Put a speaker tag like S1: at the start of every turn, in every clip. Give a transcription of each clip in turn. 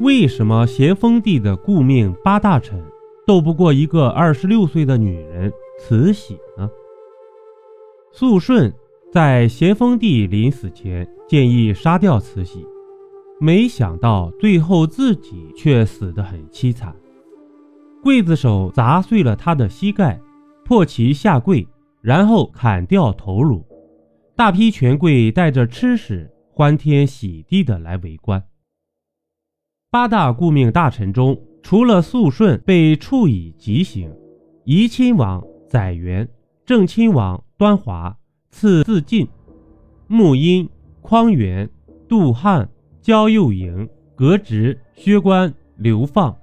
S1: 为什么咸丰帝的顾命八大臣斗不过一个二十六岁的女人慈禧呢？肃顺在咸丰帝临死前建议杀掉慈禧，没想到最后自己却死得很凄惨。刽子手砸碎了他的膝盖，迫其下跪，然后砍掉头颅。大批权贵带着吃食，欢天喜地的来围观。八大顾命大臣中，除了肃顺被处以极刑，怡亲王载元、正亲王端华赐自尽，穆荫、匡源、杜汉、焦佑营革职削官流放。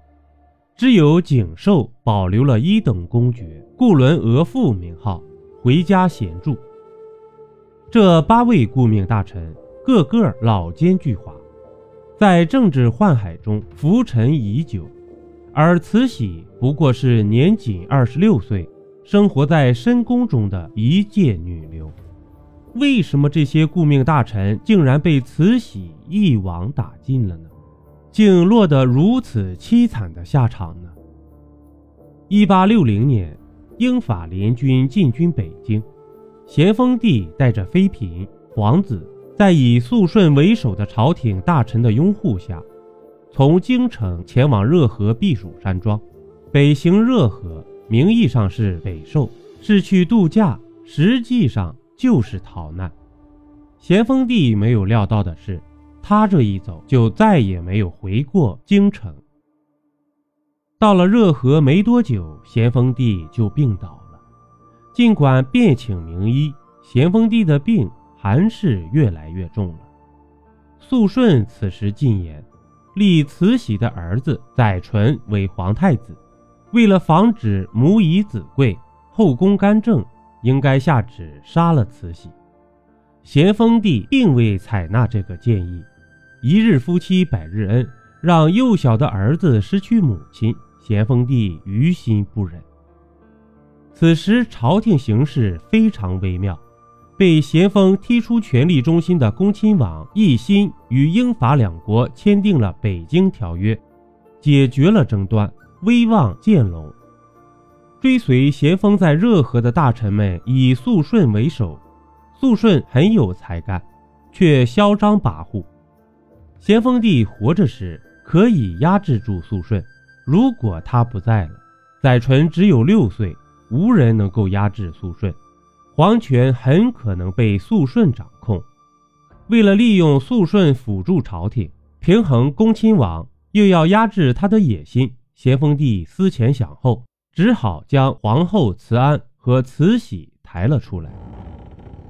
S1: 只有景寿保留了一等公爵固伦额驸名号，回家闲住。这八位顾命大臣个个老奸巨猾，在政治宦海中浮沉已久，而慈禧不过是年仅二十六岁，生活在深宫中的一介女流。为什么这些顾命大臣竟然被慈禧一网打尽了呢？竟落得如此凄惨的下场呢？一八六零年，英法联军进军北京，咸丰帝带着妃嫔、皇子，在以肃顺为首的朝廷大臣的拥护下，从京城前往热河避暑山庄。北行热河，名义上是北狩，是去度假，实际上就是逃难。咸丰帝没有料到的是。他这一走，就再也没有回过京城。到了热河没多久，咸丰帝就病倒了。尽管遍请名医，咸丰帝的病寒是越来越重了。肃顺此时进言，立慈禧的儿子载淳为皇太子，为了防止母以子贵，后宫干政，应该下旨杀了慈禧。咸丰帝并未采纳这个建议。一日夫妻百日恩，让幼小的儿子失去母亲，咸丰帝于心不忍。此时朝廷形势非常微妙，被咸丰踢出权力中心的恭亲王奕欣与英法两国签订了《北京条约》，解决了争端，威望渐隆。追随咸丰在热河的大臣们以肃顺为首，肃顺很有才干，却嚣张跋扈。咸丰帝活着时可以压制住肃顺，如果他不在了，载淳只有六岁，无人能够压制肃顺，皇权很可能被肃顺掌控。为了利用肃顺辅助朝廷，平衡恭亲王，又要压制他的野心，咸丰帝思前想后，只好将皇后慈安和慈禧抬了出来。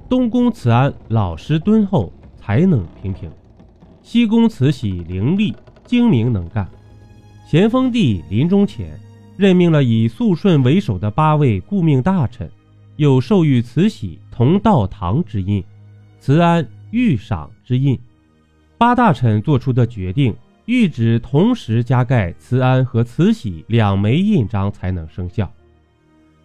S1: 东宫慈安老实敦厚，才能平平。西宫慈禧伶俐精明能干，咸丰帝临终前任命了以肃顺为首的八位顾命大臣，又授予慈禧同道堂之印，慈安御赏之印。八大臣做出的决定，谕旨同时加盖慈安和慈禧两枚印章才能生效。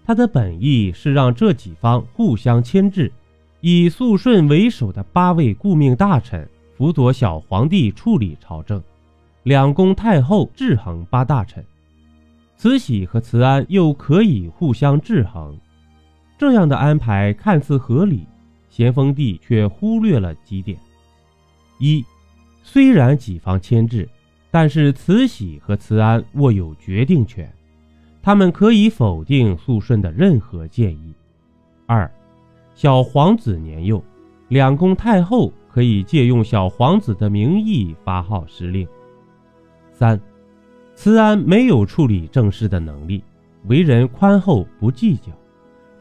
S1: 他的本意是让这几方互相牵制，以肃顺为首的八位顾命大臣。辅佐小皇帝处理朝政，两宫太后制衡八大臣，慈禧和慈安又可以互相制衡。这样的安排看似合理，咸丰帝却忽略了几点：一，虽然几方牵制，但是慈禧和慈安握有决定权，他们可以否定肃顺的任何建议；二，小皇子年幼，两宫太后。可以借用小皇子的名义发号施令。三，慈安没有处理政事的能力，为人宽厚不计较；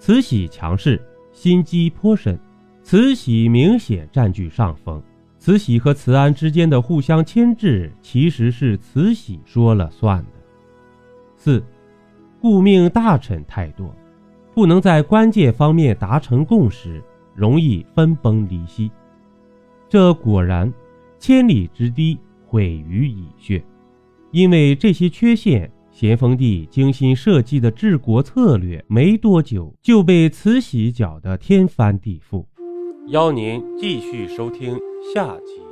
S1: 慈禧强势，心机颇深，慈禧明显占据上风。慈禧和慈安之间的互相牵制，其实是慈禧说了算的。四，顾命大臣太多，不能在关键方面达成共识，容易分崩离析。这果然，千里之堤毁于蚁穴。因为这些缺陷，咸丰帝精心设计的治国策略，没多久就被慈禧搅得天翻地覆。邀您继续收听下集。